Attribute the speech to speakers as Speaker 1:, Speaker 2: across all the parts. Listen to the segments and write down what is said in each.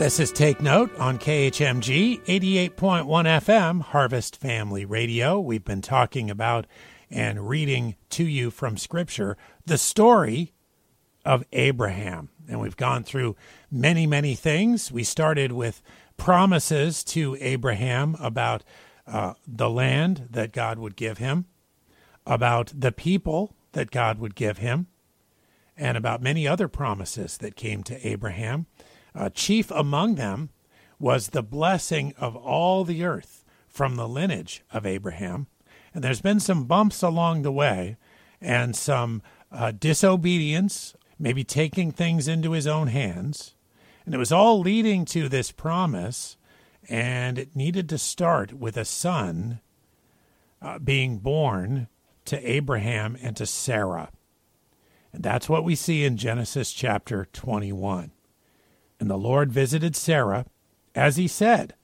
Speaker 1: This is Take Note on KHMG 88.1 FM, Harvest Family Radio. We've been talking about and reading to you from Scripture the story of Abraham. And we've gone through many, many things. We started with promises to Abraham about uh, the land that God would give him, about the people that God would give him, and about many other promises that came to Abraham. Uh, chief among them was the blessing of all the earth from the lineage of Abraham. And there's been some bumps along the way and some uh, disobedience, maybe taking things into his own hands. And it was all leading to this promise, and it needed to start with a son uh, being born to Abraham and to Sarah. And that's what we see in Genesis chapter 21. And the Lord visited Sarah as he said.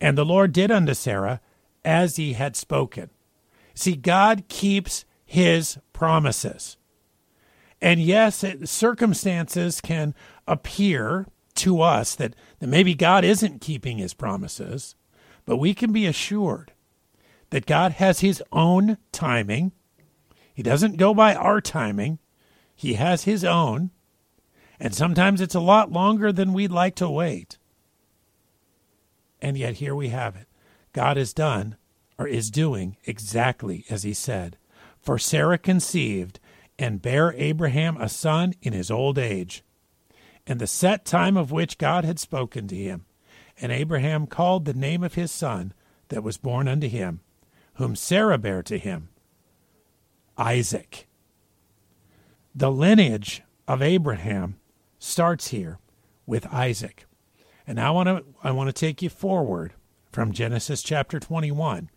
Speaker 1: And the Lord did unto Sarah as he had spoken. See, God keeps his promises. And yes, it, circumstances can appear to us that, that maybe God isn't keeping his promises, but we can be assured that God has his own timing. He doesn't go by our timing, he has his own. And sometimes it's a lot longer than we'd like to wait. And yet here we have it. God has done or is doing exactly as he said. For Sarah conceived and bare Abraham a son in his old age, and the set time of which God had spoken to him. And Abraham called the name of his son that was born unto him, whom Sarah bare to him, Isaac. The lineage of Abraham starts here with Isaac. And I want to I want to take you forward from Genesis chapter 21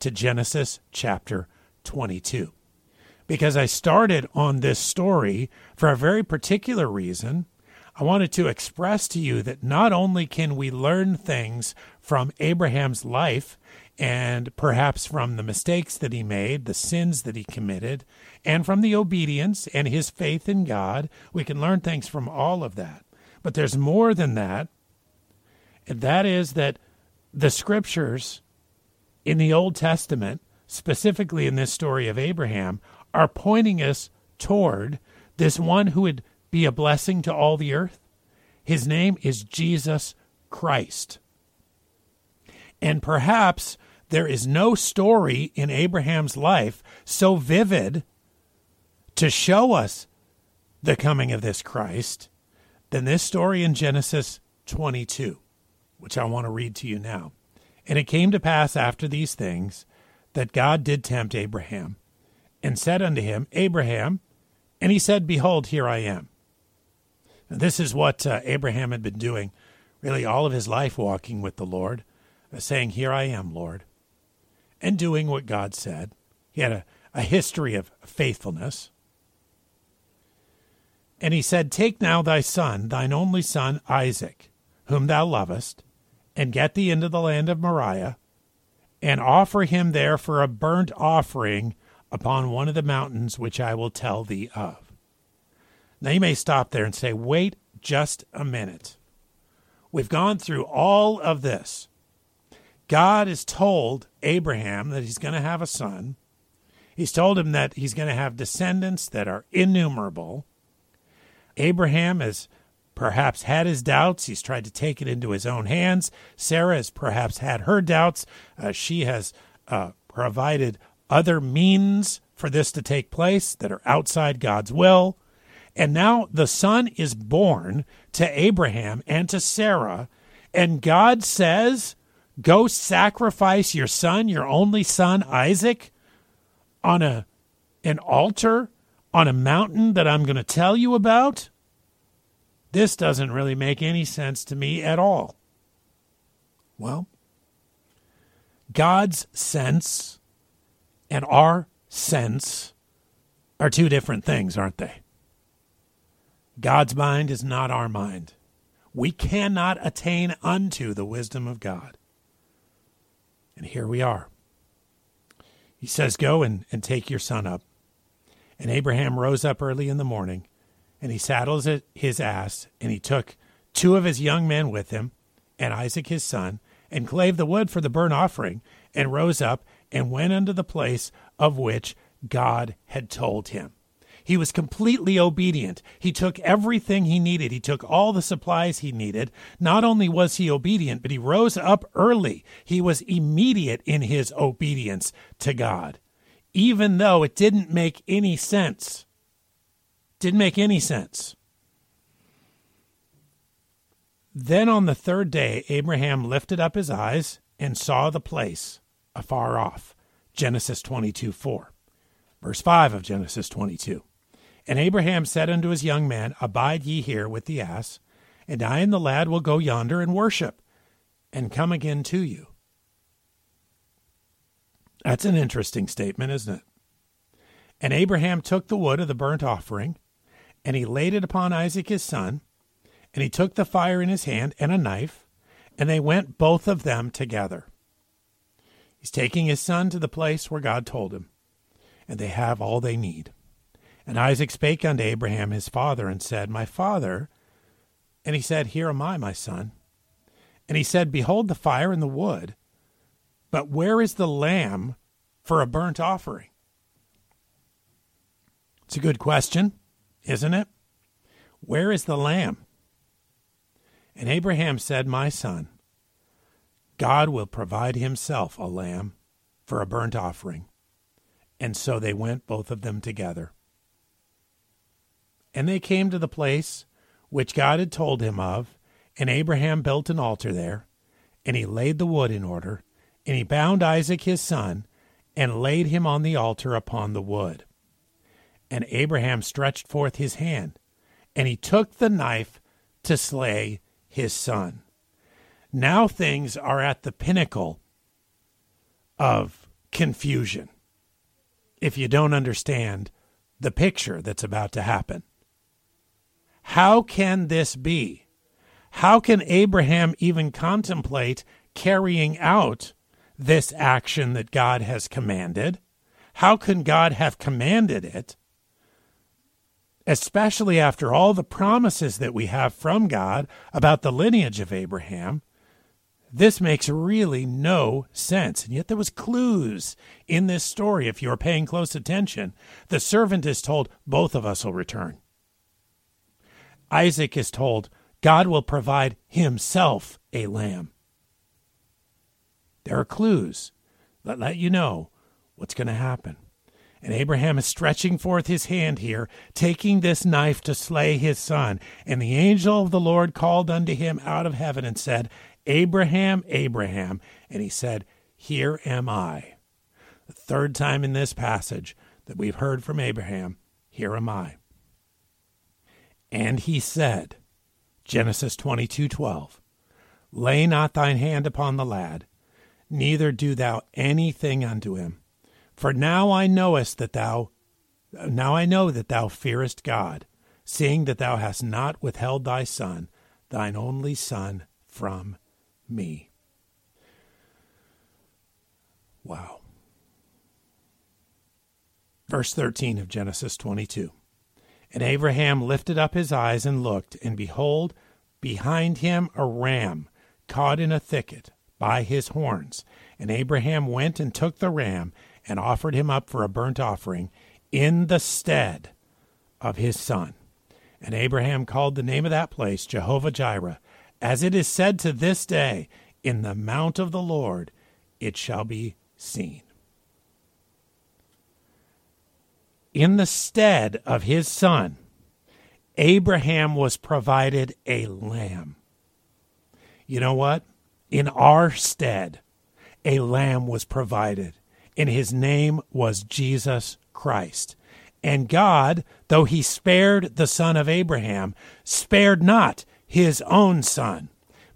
Speaker 1: to Genesis chapter 22. Because I started on this story for a very particular reason. I wanted to express to you that not only can we learn things from Abraham's life and perhaps from the mistakes that he made, the sins that he committed, and from the obedience and his faith in God. We can learn things from all of that. But there's more than that. And that is that the scriptures in the Old Testament, specifically in this story of Abraham, are pointing us toward this one who would be a blessing to all the earth. His name is Jesus Christ. And perhaps there is no story in Abraham's life so vivid to show us the coming of this Christ than this story in Genesis 22, which I want to read to you now. And it came to pass after these things that God did tempt Abraham and said unto him, Abraham, and he said, Behold, here I am. Now, this is what uh, Abraham had been doing really all of his life, walking with the Lord, saying, Here I am, Lord and doing what God said. He had a, a history of faithfulness. And he said, Take now thy son, thine only son, Isaac, whom thou lovest, and get thee into the land of Moriah, and offer him there for a burnt offering upon one of the mountains which I will tell thee of. Now you may stop there and say, Wait just a minute. We've gone through all of this. God has told Abraham that he's going to have a son. He's told him that he's going to have descendants that are innumerable. Abraham has perhaps had his doubts. He's tried to take it into his own hands. Sarah has perhaps had her doubts. Uh, she has uh, provided other means for this to take place that are outside God's will. And now the son is born to Abraham and to Sarah. And God says, go sacrifice your son, your only son, Isaac, on a an altar on a mountain that I'm going to tell you about? This doesn't really make any sense to me at all. Well, God's sense and our sense are two different things, aren't they? God's mind is not our mind. We cannot attain unto the wisdom of God. And here we are. He says, Go and, and take your son up. And Abraham rose up early in the morning, and he saddles his ass, and he took two of his young men with him, and Isaac his son, and clave the wood for the burnt offering, and rose up and went unto the place of which God had told him. He was completely obedient. He took everything he needed. He took all the supplies he needed. Not only was he obedient, but he rose up early. He was immediate in his obedience to God, even though it didn't make any sense. Didn't make any sense. Then on the third day, Abraham lifted up his eyes and saw the place afar off. Genesis 22 4. Verse 5 of Genesis 22. And Abraham said unto his young man, Abide ye here with the ass, and I and the lad will go yonder and worship, and come again to you. That's an interesting statement, isn't it? And Abraham took the wood of the burnt offering, and he laid it upon Isaac his son, and he took the fire in his hand and a knife, and they went both of them together. He's taking his son to the place where God told him, and they have all they need. And Isaac spake unto Abraham his father, and said, My father. And he said, Here am I, my son. And he said, Behold the fire and the wood, but where is the lamb for a burnt offering? It's a good question, isn't it? Where is the lamb? And Abraham said, My son, God will provide himself a lamb for a burnt offering. And so they went both of them together. And they came to the place which God had told him of, and Abraham built an altar there, and he laid the wood in order, and he bound Isaac his son, and laid him on the altar upon the wood. And Abraham stretched forth his hand, and he took the knife to slay his son. Now things are at the pinnacle of confusion if you don't understand the picture that's about to happen. How can this be? How can Abraham even contemplate carrying out this action that God has commanded? How can God have commanded it? especially after all the promises that we have from God about the lineage of Abraham, this makes really no sense. And yet there was clues in this story if you're paying close attention. The servant is told both of us will return. Isaac is told God will provide himself a lamb. There are clues that let you know what's going to happen. And Abraham is stretching forth his hand here, taking this knife to slay his son. And the angel of the Lord called unto him out of heaven and said, Abraham, Abraham. And he said, Here am I. The third time in this passage that we've heard from Abraham, Here am I. And he said, Genesis 22:12, Lay not thine hand upon the lad, neither do thou anything unto him for now I knowest that thou now I know that thou fearest God, seeing that thou hast not withheld thy son, thine only son, from me. Wow. Verse 13 of Genesis 22. And Abraham lifted up his eyes and looked, and behold, behind him a ram caught in a thicket by his horns. And Abraham went and took the ram and offered him up for a burnt offering in the stead of his son. And Abraham called the name of that place Jehovah Jireh. As it is said to this day, In the mount of the Lord it shall be seen. In the stead of his son, Abraham was provided a lamb. You know what? In our stead, a lamb was provided and his name was Jesus Christ. And God, though he spared the son of Abraham, spared not his own son,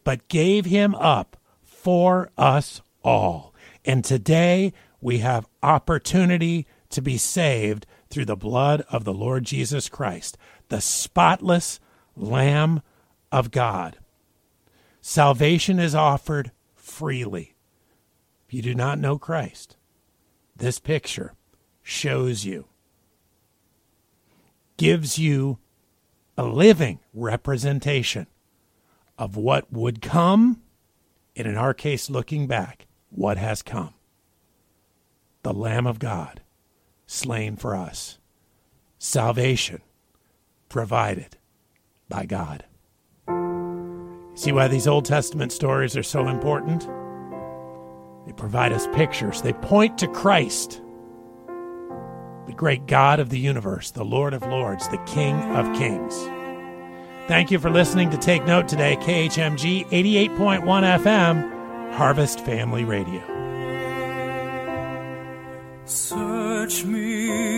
Speaker 1: but gave him up for us all. And today we have opportunity to be saved through the blood of the Lord Jesus Christ, the spotless Lamb of God. Salvation is offered freely. If you do not know Christ, this picture shows you, gives you a living representation of what would come, and in our case, looking back, what has come. The Lamb of God, slain for us. Salvation provided by God. See why these Old Testament stories are so important? They provide us pictures, they point to Christ, the great God of the universe, the Lord of Lords, the King of Kings. Thank you for listening to Take Note today, KHMG 88.1 FM, Harvest Family Radio.
Speaker 2: Me, me.